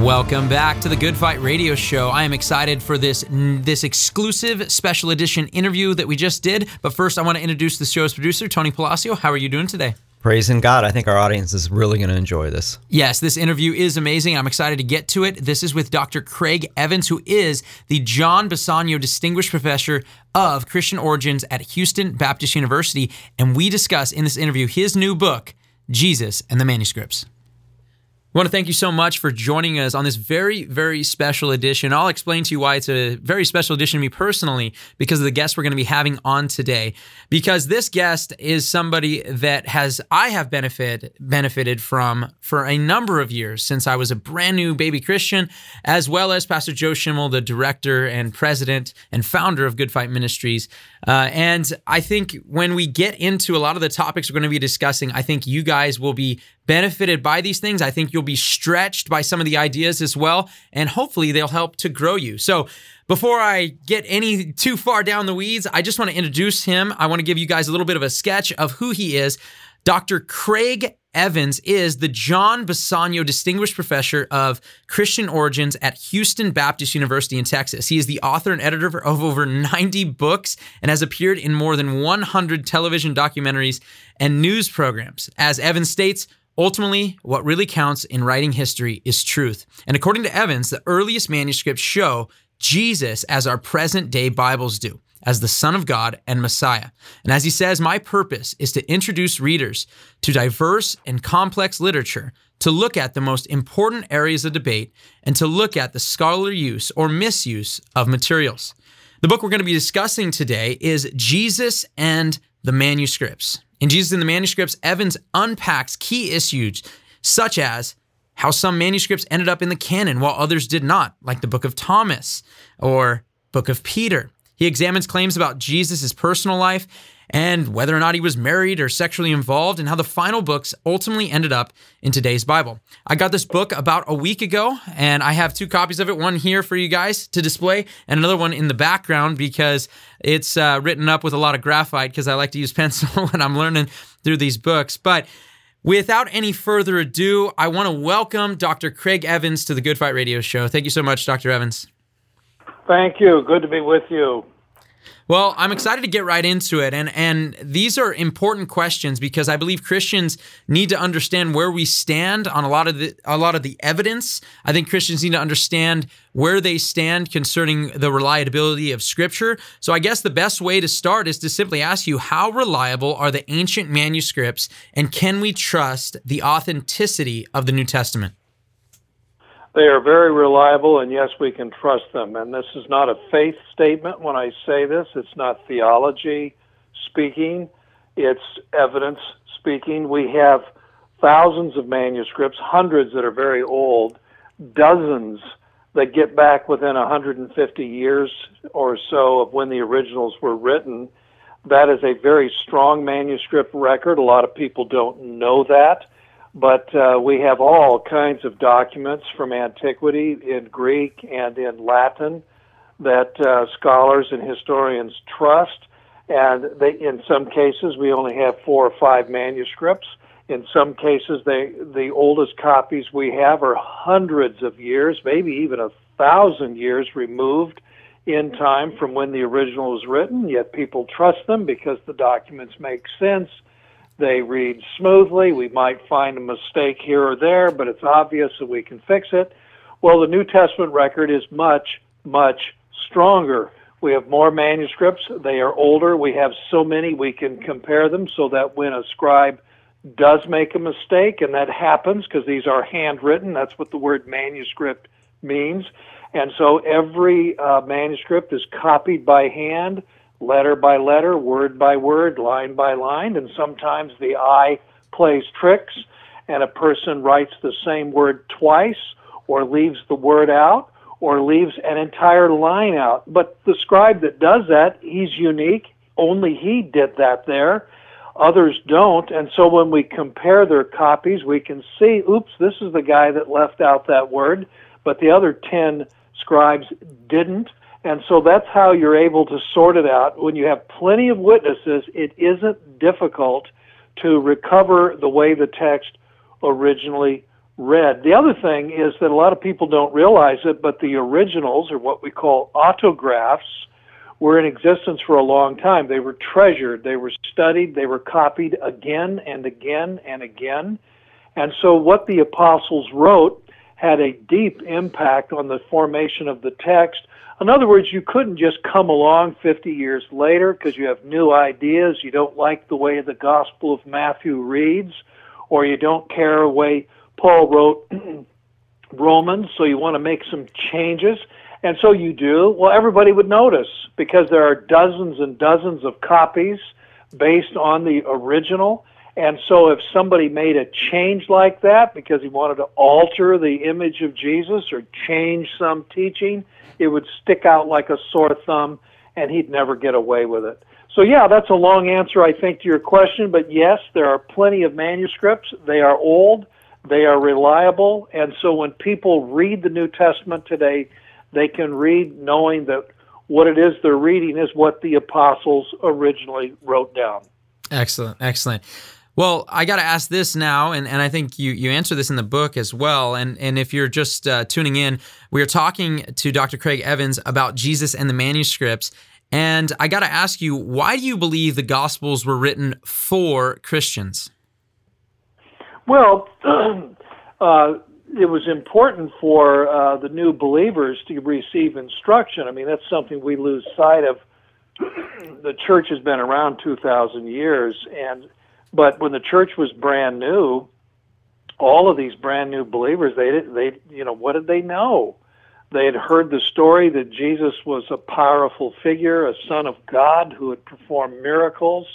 Welcome back to the Good Fight Radio Show. I am excited for this this exclusive special edition interview that we just did. But first, I want to introduce the show's producer, Tony Palacio. How are you doing today? Praising God. I think our audience is really going to enjoy this. Yes, this interview is amazing. I'm excited to get to it. This is with Dr. Craig Evans, who is the John Bisagno Distinguished Professor of Christian Origins at Houston Baptist University. And we discuss in this interview his new book, Jesus and the Manuscripts. I want to thank you so much for joining us on this very, very special edition. I'll explain to you why it's a very special edition to me personally because of the guest we're going to be having on today. Because this guest is somebody that has I have benefit benefited from for a number of years since I was a brand new baby Christian, as well as Pastor Joe Schimmel, the director and president and founder of Good Fight Ministries. Uh, and I think when we get into a lot of the topics we're going to be discussing, I think you guys will be benefited by these things. I think you'll be stretched by some of the ideas as well, and hopefully they'll help to grow you. So, before I get any too far down the weeds, I just want to introduce him. I want to give you guys a little bit of a sketch of who he is. Dr. Craig Evans is the John Bisagno Distinguished Professor of Christian Origins at Houston Baptist University in Texas. He is the author and editor of over 90 books and has appeared in more than 100 television documentaries and news programs. As Evans states, Ultimately, what really counts in writing history is truth. And according to Evans, the earliest manuscripts show Jesus as our present day Bibles do, as the Son of God and Messiah. And as he says, my purpose is to introduce readers to diverse and complex literature, to look at the most important areas of debate, and to look at the scholarly use or misuse of materials. The book we're going to be discussing today is Jesus and the Manuscripts. In Jesus in the Manuscripts, Evans unpacks key issues such as how some manuscripts ended up in the canon while others did not, like the Book of Thomas or Book of Peter. He examines claims about Jesus' personal life and whether or not he was married or sexually involved, and how the final books ultimately ended up in today's Bible. I got this book about a week ago, and I have two copies of it one here for you guys to display, and another one in the background because it's uh, written up with a lot of graphite because I like to use pencil when I'm learning through these books. But Without any further ado, I want to welcome Dr. Craig Evans to the Good Fight Radio Show. Thank you so much, Dr. Evans. Thank you. Good to be with you. Well, I'm excited to get right into it. And and these are important questions because I believe Christians need to understand where we stand on a lot of the a lot of the evidence. I think Christians need to understand where they stand concerning the reliability of scripture. So I guess the best way to start is to simply ask you how reliable are the ancient manuscripts and can we trust the authenticity of the New Testament? They are very reliable, and yes, we can trust them. And this is not a faith statement when I say this, it's not theology speaking, it's evidence speaking. We have thousands of manuscripts, hundreds that are very old, dozens that get back within 150 years or so of when the originals were written. That is a very strong manuscript record. A lot of people don't know that. But uh, we have all kinds of documents from antiquity in Greek and in Latin that uh, scholars and historians trust. And they, in some cases, we only have four or five manuscripts. In some cases, they, the oldest copies we have are hundreds of years, maybe even a thousand years removed in time from when the original was written, yet people trust them because the documents make sense they read smoothly. We might find a mistake here or there, but it's obvious that we can fix it. Well, the New Testament record is much, much stronger. We have more manuscripts. They are older. We have so many we can compare them so that when a scribe does make a mistake, and that happens because these are handwritten, that's what the word manuscript means. And so every uh, manuscript is copied by hand letter by letter, word by word, line by line, and sometimes the eye plays tricks. and a person writes the same word twice or leaves the word out or leaves an entire line out. But the scribe that does that, he's unique. Only he did that there. Others don't. And so when we compare their copies, we can see, oops, this is the guy that left out that word, but the other 10 scribes didn't. And so that's how you're able to sort it out. When you have plenty of witnesses, it isn't difficult to recover the way the text originally read. The other thing is that a lot of people don't realize it, but the originals, or what we call autographs, were in existence for a long time. They were treasured, they were studied, they were copied again and again and again. And so what the apostles wrote had a deep impact on the formation of the text. In other words, you couldn't just come along 50 years later because you have new ideas, you don't like the way the Gospel of Matthew reads, or you don't care the way Paul wrote Romans, so you want to make some changes. And so you do. Well, everybody would notice because there are dozens and dozens of copies based on the original. And so if somebody made a change like that because he wanted to alter the image of Jesus or change some teaching, it would stick out like a sore thumb and he'd never get away with it. So, yeah, that's a long answer, I think, to your question. But yes, there are plenty of manuscripts. They are old, they are reliable. And so when people read the New Testament today, they can read knowing that what it is they're reading is what the apostles originally wrote down. Excellent, excellent. Well, I got to ask this now, and, and I think you, you answer this in the book as well. And, and if you're just uh, tuning in, we are talking to Dr. Craig Evans about Jesus and the manuscripts. And I got to ask you, why do you believe the Gospels were written for Christians? Well, uh, it was important for uh, the new believers to receive instruction. I mean, that's something we lose sight of. the church has been around 2,000 years, and but when the church was brand new, all of these brand new believers, they did, they you know what did they know? They had heard the story that Jesus was a powerful figure, a son of God who had performed miracles.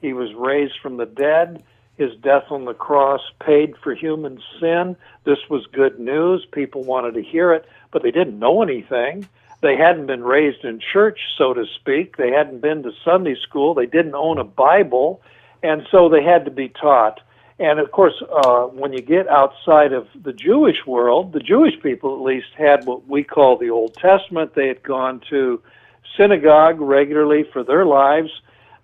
He was raised from the dead his death on the cross paid for human sin. This was good news. People wanted to hear it, but they didn't know anything. They hadn't been raised in church, so to speak. They hadn't been to Sunday school. They didn't own a Bible, and so they had to be taught. And of course, uh, when you get outside of the Jewish world, the Jewish people at least had what we call the Old Testament. They had gone to synagogue regularly for their lives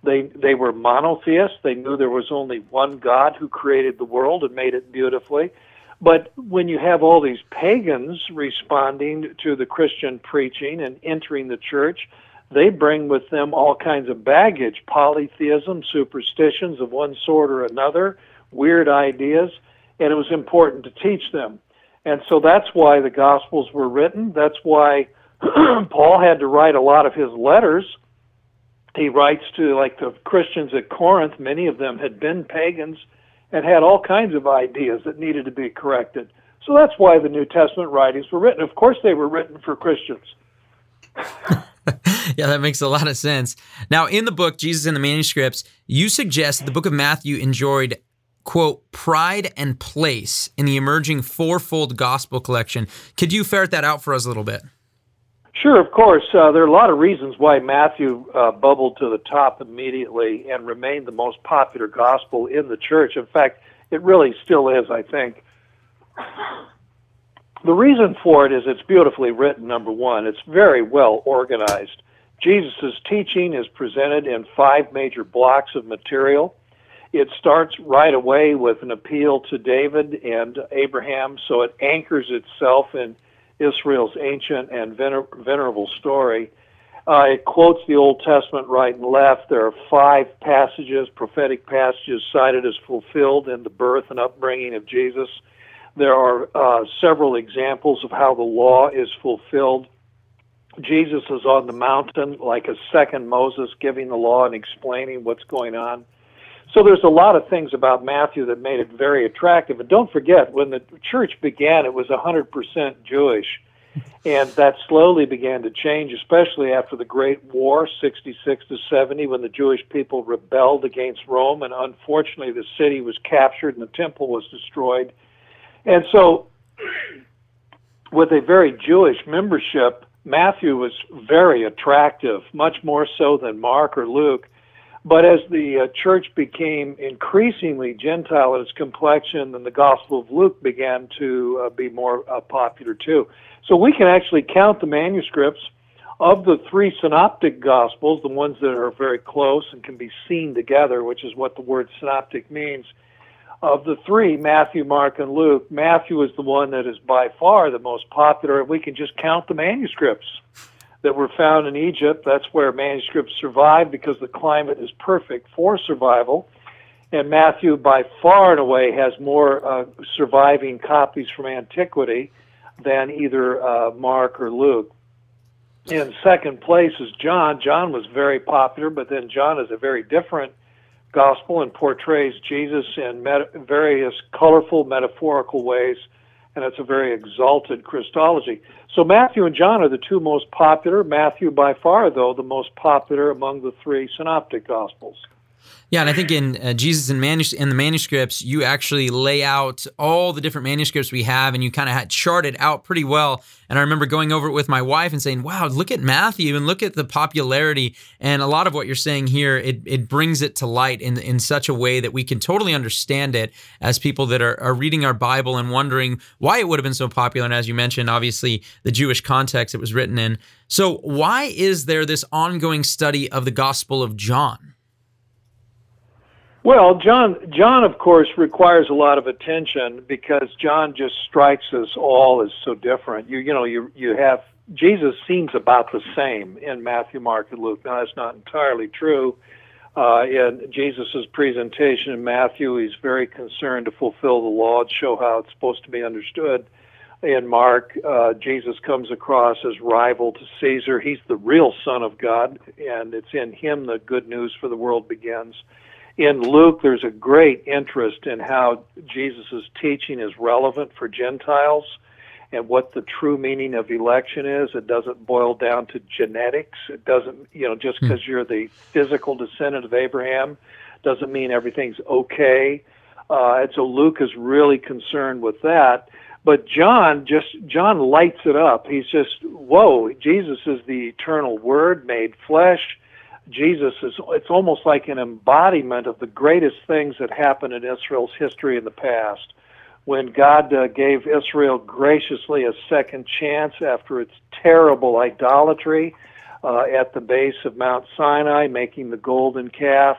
they they were monotheists. They knew there was only one God who created the world and made it beautifully. But when you have all these pagans responding to the Christian preaching and entering the church, they bring with them all kinds of baggage, polytheism, superstitions of one sort or another, weird ideas, and it was important to teach them. And so that's why the Gospels were written. That's why Paul had to write a lot of his letters he writes to like the Christians at Corinth, many of them had been pagans and had all kinds of ideas that needed to be corrected. So that's why the New Testament writings were written. Of course, they were written for Christians. yeah, that makes a lot of sense. Now, in the book, Jesus and the Manuscripts, you suggest the book of Matthew enjoyed, quote, pride and place in the emerging fourfold gospel collection. Could you ferret that out for us a little bit? Sure, of course. Uh, there are a lot of reasons why Matthew uh, bubbled to the top immediately and remained the most popular gospel in the church. In fact, it really still is, I think. The reason for it is it's beautifully written, number one. It's very well organized. Jesus' teaching is presented in five major blocks of material. It starts right away with an appeal to David and Abraham, so it anchors itself in Israel's ancient and vener- venerable story. Uh, it quotes the Old Testament right and left. There are five passages, prophetic passages, cited as fulfilled in the birth and upbringing of Jesus. There are uh, several examples of how the law is fulfilled. Jesus is on the mountain like a second Moses, giving the law and explaining what's going on. So there's a lot of things about Matthew that made it very attractive. And don't forget, when the church began, it was 100% Jewish. And that slowly began to change, especially after the Great War, 66 to 70, when the Jewish people rebelled against Rome. And unfortunately, the city was captured and the temple was destroyed. And so, with a very Jewish membership, Matthew was very attractive, much more so than Mark or Luke. But as the uh, church became increasingly Gentile in its complexion, then the Gospel of Luke began to uh, be more uh, popular too. So we can actually count the manuscripts of the three synoptic Gospels, the ones that are very close and can be seen together, which is what the word synoptic means. Of the three, Matthew, Mark, and Luke, Matthew is the one that is by far the most popular. If we can just count the manuscripts that were found in Egypt. That's where manuscripts survive because the climate is perfect for survival. And Matthew, by far and away, has more uh, surviving copies from antiquity than either uh, Mark or Luke. In second place is John. John was very popular, but then John is a very different gospel and portrays Jesus in met- various colorful, metaphorical ways and it's a very exalted Christology. So Matthew and John are the two most popular. Matthew, by far, though, the most popular among the three synoptic gospels. Yeah, and I think in uh, Jesus in, manus- in the manuscripts, you actually lay out all the different manuscripts we have, and you kind of had charted out pretty well. And I remember going over it with my wife and saying, "Wow, look at Matthew and look at the popularity." And a lot of what you're saying here, it it brings it to light in in such a way that we can totally understand it as people that are, are reading our Bible and wondering why it would have been so popular. And as you mentioned, obviously the Jewish context it was written in. So why is there this ongoing study of the Gospel of John? Well, John, John, of course, requires a lot of attention because John just strikes us all as so different. You, you know, you you have Jesus seems about the same in Matthew, Mark, and Luke. Now, that's not entirely true. Uh, in Jesus' presentation in Matthew, he's very concerned to fulfill the law and show how it's supposed to be understood. In Mark, uh, Jesus comes across as rival to Caesar. He's the real Son of God, and it's in him the good news for the world begins in Luke, there's a great interest in how Jesus' teaching is relevant for Gentiles and what the true meaning of election is. It doesn't boil down to genetics. It doesn't, you know, just because hmm. you're the physical descendant of Abraham doesn't mean everything's okay. Uh, and so Luke is really concerned with that. But John just John lights it up. He's just whoa! Jesus is the eternal Word made flesh Jesus is it's almost like an embodiment of the greatest things that happened in Israel's history in the past. When God uh, gave Israel graciously a second chance after its terrible idolatry uh, at the base of Mount Sinai, making the golden calf,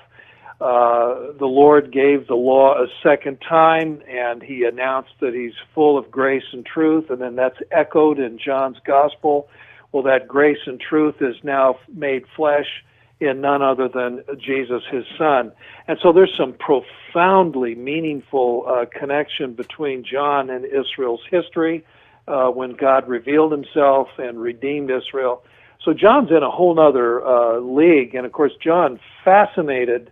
uh, the Lord gave the law a second time, and He announced that He's full of grace and truth, and then that's echoed in John's Gospel. Well, that grace and truth is now made flesh in none other than Jesus, his son. And so there's some profoundly meaningful uh, connection between John and Israel's history uh, when God revealed himself and redeemed Israel. So John's in a whole other uh, league. And of course, John fascinated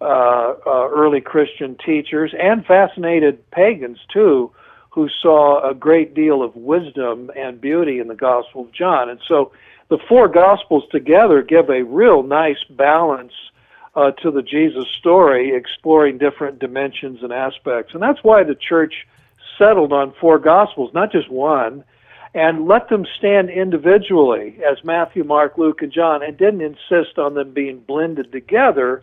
uh, uh, early Christian teachers and fascinated pagans too, who saw a great deal of wisdom and beauty in the Gospel of John. And so the four Gospels together give a real nice balance uh, to the Jesus story, exploring different dimensions and aspects. And that's why the church settled on four Gospels, not just one, and let them stand individually as Matthew, Mark, Luke, and John, and didn't insist on them being blended together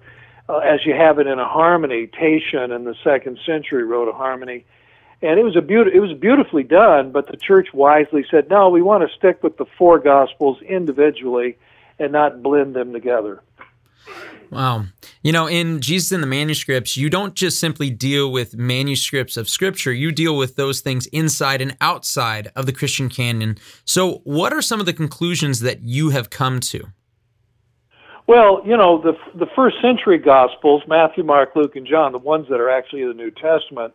uh, as you have it in a harmony. Tatian in the second century wrote a harmony and it was a beautiful, it was beautifully done. But the church wisely said, no, we want to stick with the four gospels individually and not blend them together. Wow. You know, in Jesus in the manuscripts, you don't just simply deal with manuscripts of scripture, you deal with those things inside and outside of the Christian canon. So, what are some of the conclusions that you have come to? Well, you know, the the first century gospels, Matthew, Mark, Luke, and John, the ones that are actually the New Testament,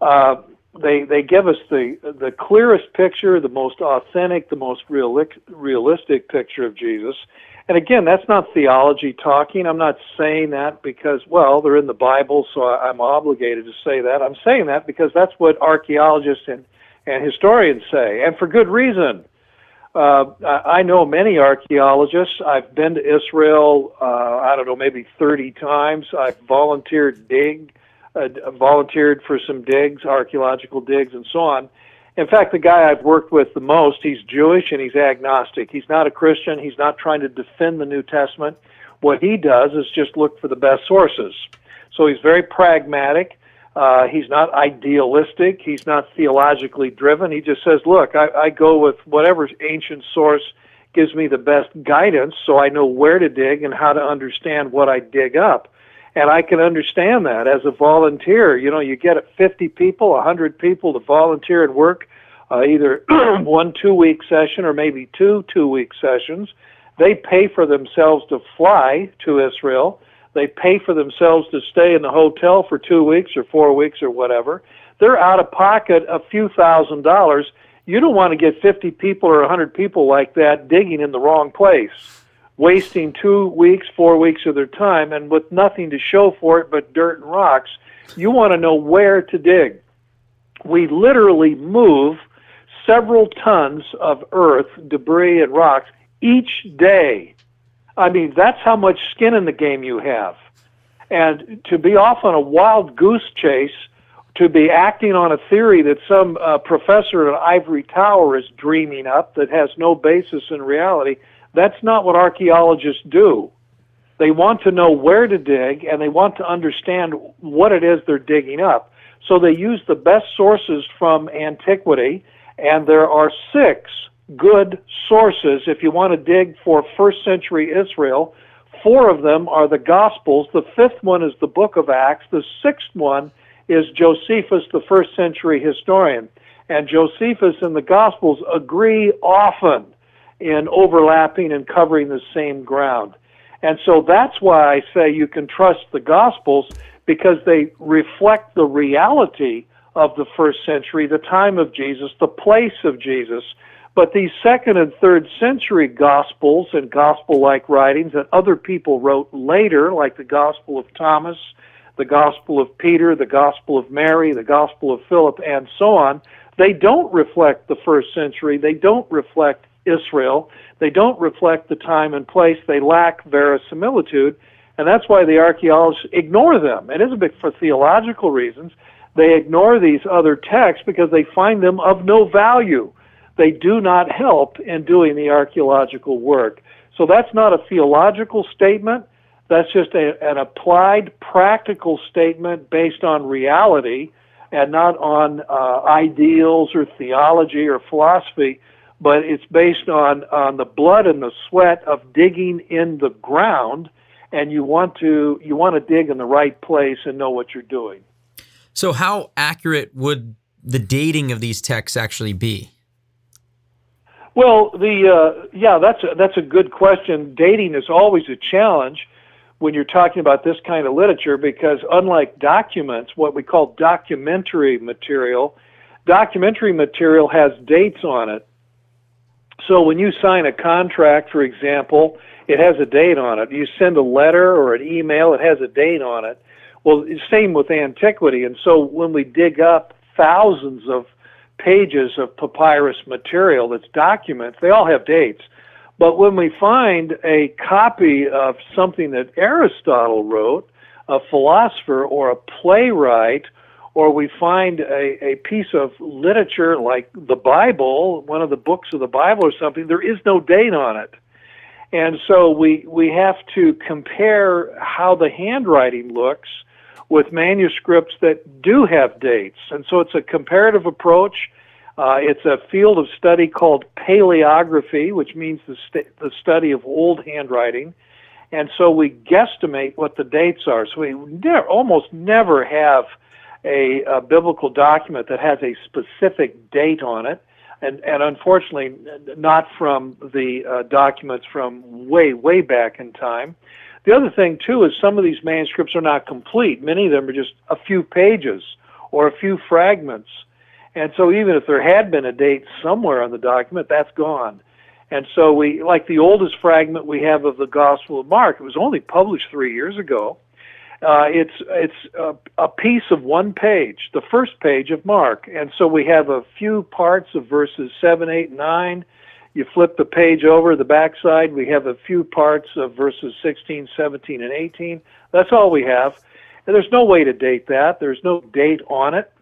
uh, they they give us the the clearest picture, the most authentic, the most realistic realistic picture of Jesus. And again, that's not theology talking. I'm not saying that because well, they're in the Bible, so I'm obligated to say that. I'm saying that because that's what archaeologists and and historians say, and for good reason. Uh, I know many archaeologists. I've been to Israel, uh, I don't know, maybe 30 times. I've volunteered dig, uh, volunteered for some digs, archaeological digs, and so on. In fact, the guy I've worked with the most, he's Jewish and he's agnostic. He's not a Christian. He's not trying to defend the New Testament. What he does is just look for the best sources. So he's very pragmatic. Uh, he's not idealistic. He's not theologically driven. He just says, look, I, I go with whatever ancient source gives me the best guidance so I know where to dig and how to understand what I dig up. And I can understand that as a volunteer. You know, you get 50 people, 100 people to volunteer and work uh, either one two week session or maybe two two week sessions. They pay for themselves to fly to Israel. They pay for themselves to stay in the hotel for two weeks or four weeks or whatever. They're out of pocket a few thousand dollars. You don't want to get 50 people or 100 people like that digging in the wrong place, wasting two weeks, four weeks of their time, and with nothing to show for it but dirt and rocks. You want to know where to dig. We literally move several tons of earth, debris, and rocks each day I mean, that's how much skin in the game you have. And to be off on a wild goose chase, to be acting on a theory that some uh, professor at Ivory Tower is dreaming up that has no basis in reality, that's not what archaeologists do. They want to know where to dig and they want to understand what it is they're digging up. So they use the best sources from antiquity, and there are six good sources if you want to dig for first century Israel. Four of them are the Gospels. The fifth one is the book of Acts. The sixth one is Josephus, the first century historian. And Josephus and the Gospels agree often in overlapping and covering the same ground. And so that's why I say you can trust the Gospels because they reflect the reality of the first century, the time of Jesus, the place of Jesus, but these second and third century gospels and gospel like writings that other people wrote later, like the Gospel of Thomas, the Gospel of Peter, the Gospel of Mary, the Gospel of Philip, and so on, they don't reflect the first century. They don't reflect Israel. They don't reflect the time and place. They lack verisimilitude. And that's why the archaeologists ignore them. It isn't for theological reasons. They ignore these other texts because they find them of no value they do not help in doing the archaeological work. So that's not a theological statement. That's just a, an applied practical statement based on reality and not on uh, ideals or theology or philosophy, but it's based on, on the blood and the sweat of digging in the ground and you want to you want to dig in the right place and know what you're doing. So how accurate would the dating of these texts actually be? Well, the uh, yeah, that's a, that's a good question. Dating is always a challenge when you're talking about this kind of literature because unlike documents, what we call documentary material, documentary material has dates on it. So when you sign a contract, for example, it has a date on it. You send a letter or an email, it has a date on it. Well, same with antiquity. And so when we dig up thousands of pages of papyrus material that's documents, they all have dates. But when we find a copy of something that Aristotle wrote, a philosopher or a playwright, or we find a, a piece of literature like the Bible, one of the books of the Bible or something, there is no date on it. And so we, we have to compare how the handwriting looks with manuscripts that do have dates. And so it's a comparative approach. Uh, it's a field of study called paleography, which means the, st- the study of old handwriting. And so we guesstimate what the dates are. So we ne- almost never have a, a, biblical document that has a specific date on it. And, and unfortunately, not from the uh, documents from way, way back in time. The other thing, too, is some of these manuscripts are not complete. Many of them are just a few pages or a few fragments. And so even if there had been a date somewhere on the document, that's gone. And so we, like the oldest fragment we have of the Gospel of Mark, it was only published three years ago. Uh, it's it's a, a piece of one page, the first page of Mark, and so we have a few parts of verses seven, eight, nine, You flip the page over, the backside, we have a few parts of verses 16, 17, and 18. That's all we have. And there's no way to date that. There's no date on it.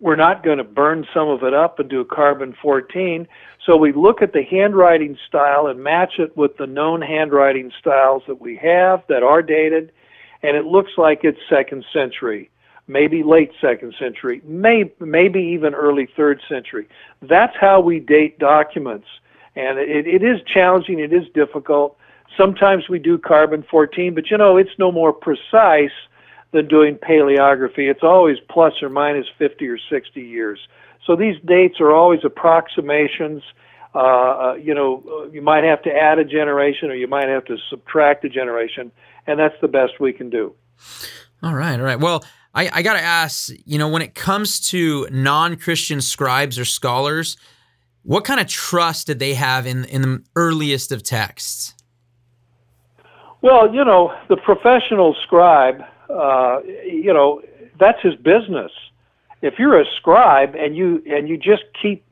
We're not going to burn some of it up and do a carbon 14. So we look at the handwriting style and match it with the known handwriting styles that we have that are dated, and it looks like it's second century, maybe late second century, may, maybe even early third century. That's how we date documents. And it, it is challenging, it is difficult. Sometimes we do carbon 14, but you know, it's no more precise than doing paleography. It's always plus or minus 50 or 60 years. So these dates are always approximations. Uh, uh, you know, you might have to add a generation or you might have to subtract a generation, and that's the best we can do. All right, all right. Well, I, I got to ask, you know, when it comes to non Christian scribes or scholars, what kind of trust did they have in, in the earliest of texts? Well, you know, the professional scribe, uh, you know, that's his business. If you're a scribe and you and you just keep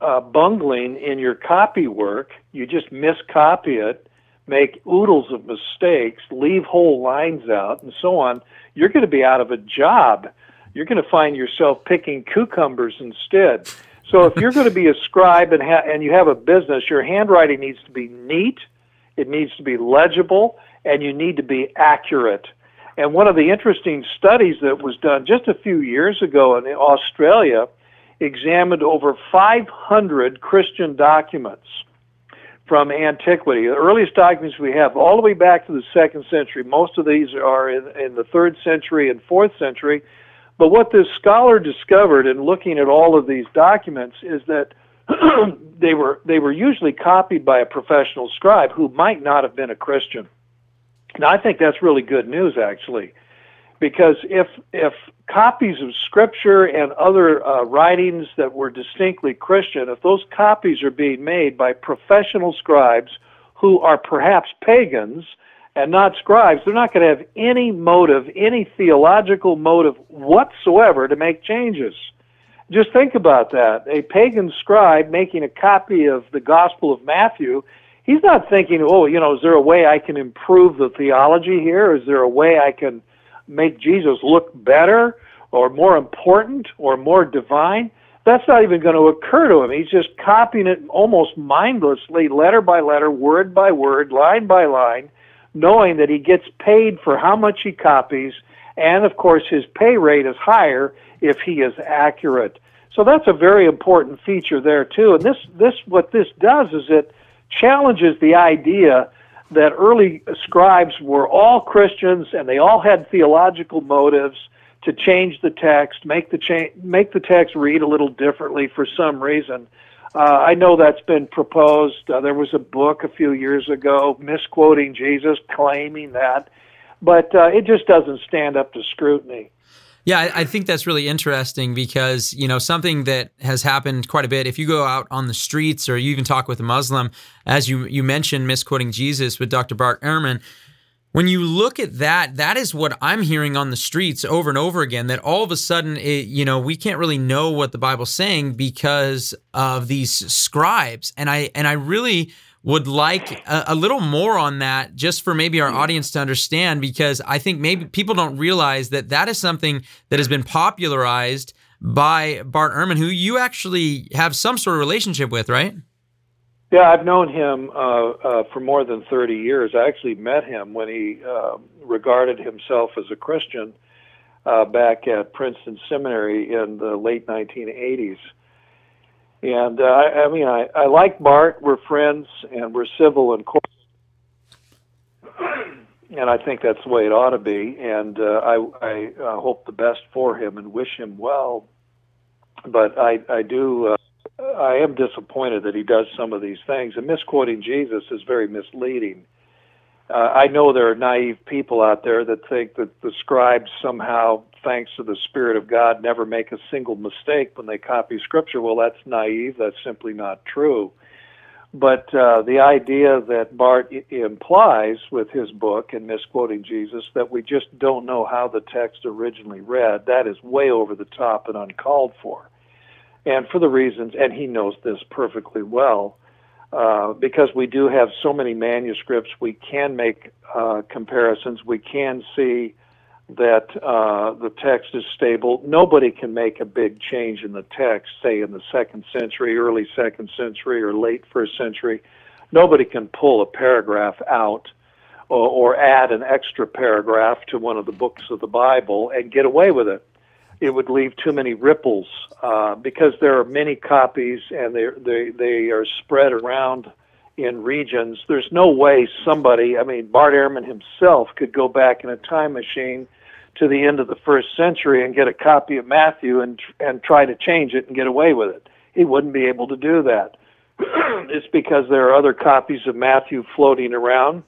uh, bungling in your copy work, you just miscopy it, make oodles of mistakes, leave whole lines out, and so on, you're going to be out of a job. You're going to find yourself picking cucumbers instead. So if you're going to be a scribe and ha- and you have a business, your handwriting needs to be neat, it needs to be legible, and you need to be accurate. And one of the interesting studies that was done just a few years ago in Australia examined over 500 Christian documents from antiquity. The earliest documents we have, all the way back to the second century. Most of these are in, in the third century and fourth century. But what this scholar discovered in looking at all of these documents is that they were they were usually copied by a professional scribe who might not have been a Christian. Now, I think that's really good news, actually, because if if copies of Scripture and other uh, writings that were distinctly Christian, if those copies are being made by professional scribes who are perhaps pagans and not scribes, they're not going to have any motive, any theological motive whatsoever to make changes. Just think about that. A pagan scribe making a copy of the Gospel of Matthew he's not thinking, oh, you know, is there a way I can improve the theology here? Is there a way I can make Jesus look better or more important or more divine? That's not even going to occur to him. He's just copying it almost mindlessly, letter by letter, word by word, line by line, knowing that he gets paid for how much he copies, and of course his pay rate is higher if he is accurate. So that's a very important feature there too. And this this what this does is it challenges the idea that early scribes were all Christians and they all had theological motives to change the text, make the cha- make the text read a little differently for some reason. Uh, I know that's been proposed. Uh, there was a book a few years ago misquoting Jesus, claiming that, but uh, it just doesn't stand up to scrutiny. Yeah, I, I think that's really interesting because, you know, something that has happened quite a bit. If you go out on the streets or you even talk with a Muslim, as you, you mentioned misquoting Jesus with Dr. Bart Ehrman, when you look at that, that is what I'm hearing on the streets over and over again. That all of a sudden, it, you know, we can't really know what the Bible's saying because of these scribes, and I and I really would like a, a, little more on that just for maybe our audience to understand because I think maybe people don't realize that that is something that has been popularized by Bart Ehrman, who you actually have some sort of relationship with, right? Yeah, I've known him uh, uh, for more than 30 years. I actually met him when he uh, regarded himself as a Christian uh, back at Princeton Seminary in the late 1980s. And uh, I, I mean, I, I like Bart. We're friends and we're civil and cordial. And I think that's the way it ought to be. And uh, I, I uh, hope the best for him and wish him well. But I, I do, uh, I am disappointed that he does some of these things. And misquoting Jesus is very misleading. Uh, I know there are naive people out there that think that the scribes somehow thanks to the Spirit of God, never make a single mistake when they copy Scripture. Well, that's naive. That's simply not true. But uh, the idea that Bart I- implies with his book and misquoting Jesus that we just don't know how the text originally read, that is way over the top and uncalled for. And for the reasons, and he knows this perfectly well, uh, because we do have so many manuscripts, we can make uh, comparisons. We can see that uh, the text is stable. Nobody can make a big change in the text, say in the second century, early second century, or late first century. Nobody can pull a paragraph out or, or add an extra paragraph to one of the books of the Bible and get away with it. It would leave too many ripples uh, because there are many copies and they they they are spread around in regions. There's no way somebody, I mean, Bart Ehrman himself could go back in a time machine to the end of the first century and get a copy of Matthew and and try to change it and get away with it. He wouldn't be able to do that. it's because there are other copies of Matthew floating around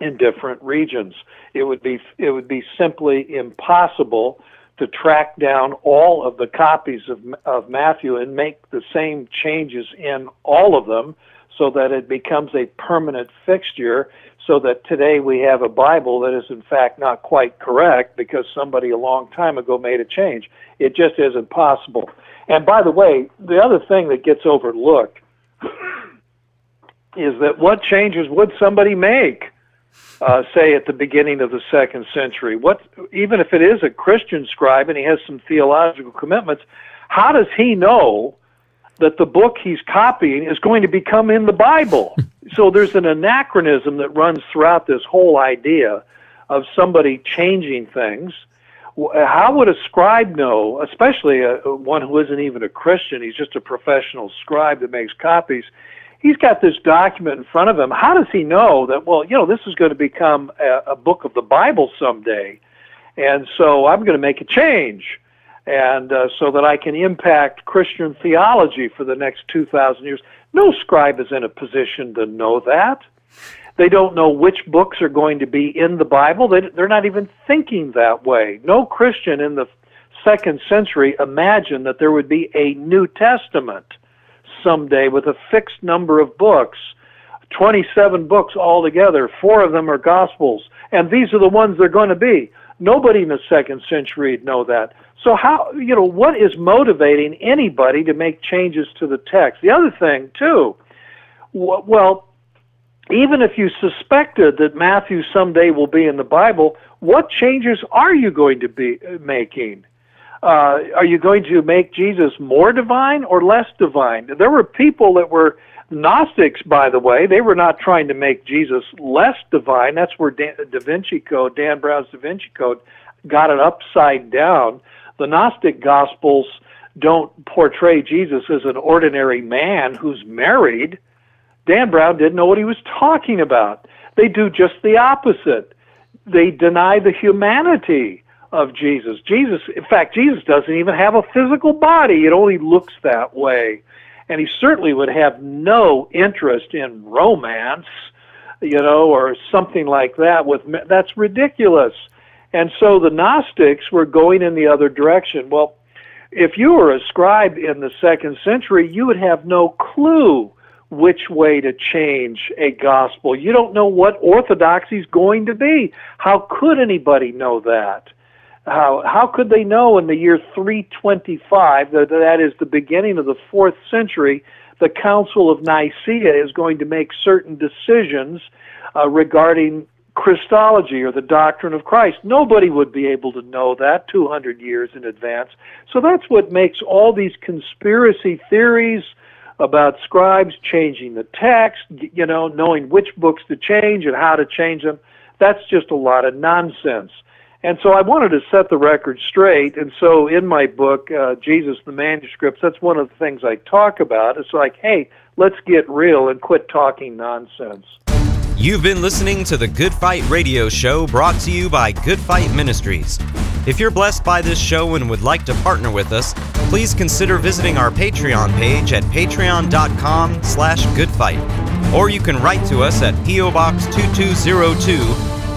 in different regions. It would be it would be simply impossible to track down all of the copies of of Matthew and make the same changes in all of them so that it becomes a permanent fixture so that today we have a Bible that is in fact not quite correct because somebody a long time ago made a change. It just isn't possible. And by the way, the other thing that gets overlooked is that what changes would somebody make? Uh, say at the beginning of the second century. What, even if it is a Christian scribe and he has some theological commitments, how does he know that the book he's copying is going to become in the Bible? so there's an anachronism that runs throughout this whole idea of somebody changing things. How would a scribe know, especially a, one who isn't even a Christian? He's just a professional scribe that makes copies he's got this document in front of him. How does he know that, well, you know, this is going to become a, a book of the Bible someday? And so I'm going to make a change. And uh, so that I can impact Christian theology for the next 2,000 years. No scribe is in a position to know that. They don't know which books are going to be in the Bible. They, they're not even thinking that way. No Christian in the second century imagined that there would be a New Testament someday with a fixed number of books. 27 books altogether. Four of them are Gospels. And these are the ones they're going to be. Nobody in the second century would know that. So, how, you know, what is motivating anybody to make changes to the text? The other thing, too, well, even if you suspected that Matthew someday will be in the Bible, what changes are you going to be uh, making? Uh, are you going to make Jesus more divine or less divine? There were people that were Gnostics, by the way. They were not trying to make Jesus less divine. That's where Dan, Da Vinci Code, Dan Brown's Da Vinci Code, got it upside down. The Gnostic Gospels don't portray Jesus as an ordinary man who's married. Dan Brown didn't know what he was talking about. They do just the opposite. They deny the humanity of Jesus. Jesus, in fact, Jesus doesn't even have a physical body. It only looks that way. And he certainly would have no interest in romance, you know, or something like that with that's ridiculous. And so the Gnostics were going in the other direction. Well, if you were a scribe in the second century, you would have no clue which way to change a gospel. You don't know what orthodoxy is going to be. How could anybody know that? How, how could they know in the year 325, that, that is the beginning of the fourth century, the Council of Nicaea is going to make certain decisions uh, regarding Christology or the doctrine of Christ? Nobody would be able to know that 200 years in advance. So that's what makes all these conspiracy theories about scribes changing the text, you know, knowing which books to change and how to change them. That's just a lot of nonsense. And so I wanted to set the record straight. And so in my book, uh, Jesus the Manuscripts, that's one of the things I talk about. It's like, hey, let's get real and quit talking nonsense. You've been listening to the Good Fight Radio Show brought to you by Good Fight Ministries. If you're blessed by this show and would like to partner with us, please consider visiting our Patreon page at patreon.com slash goodfight. Or you can write to us at P.O. Box 2202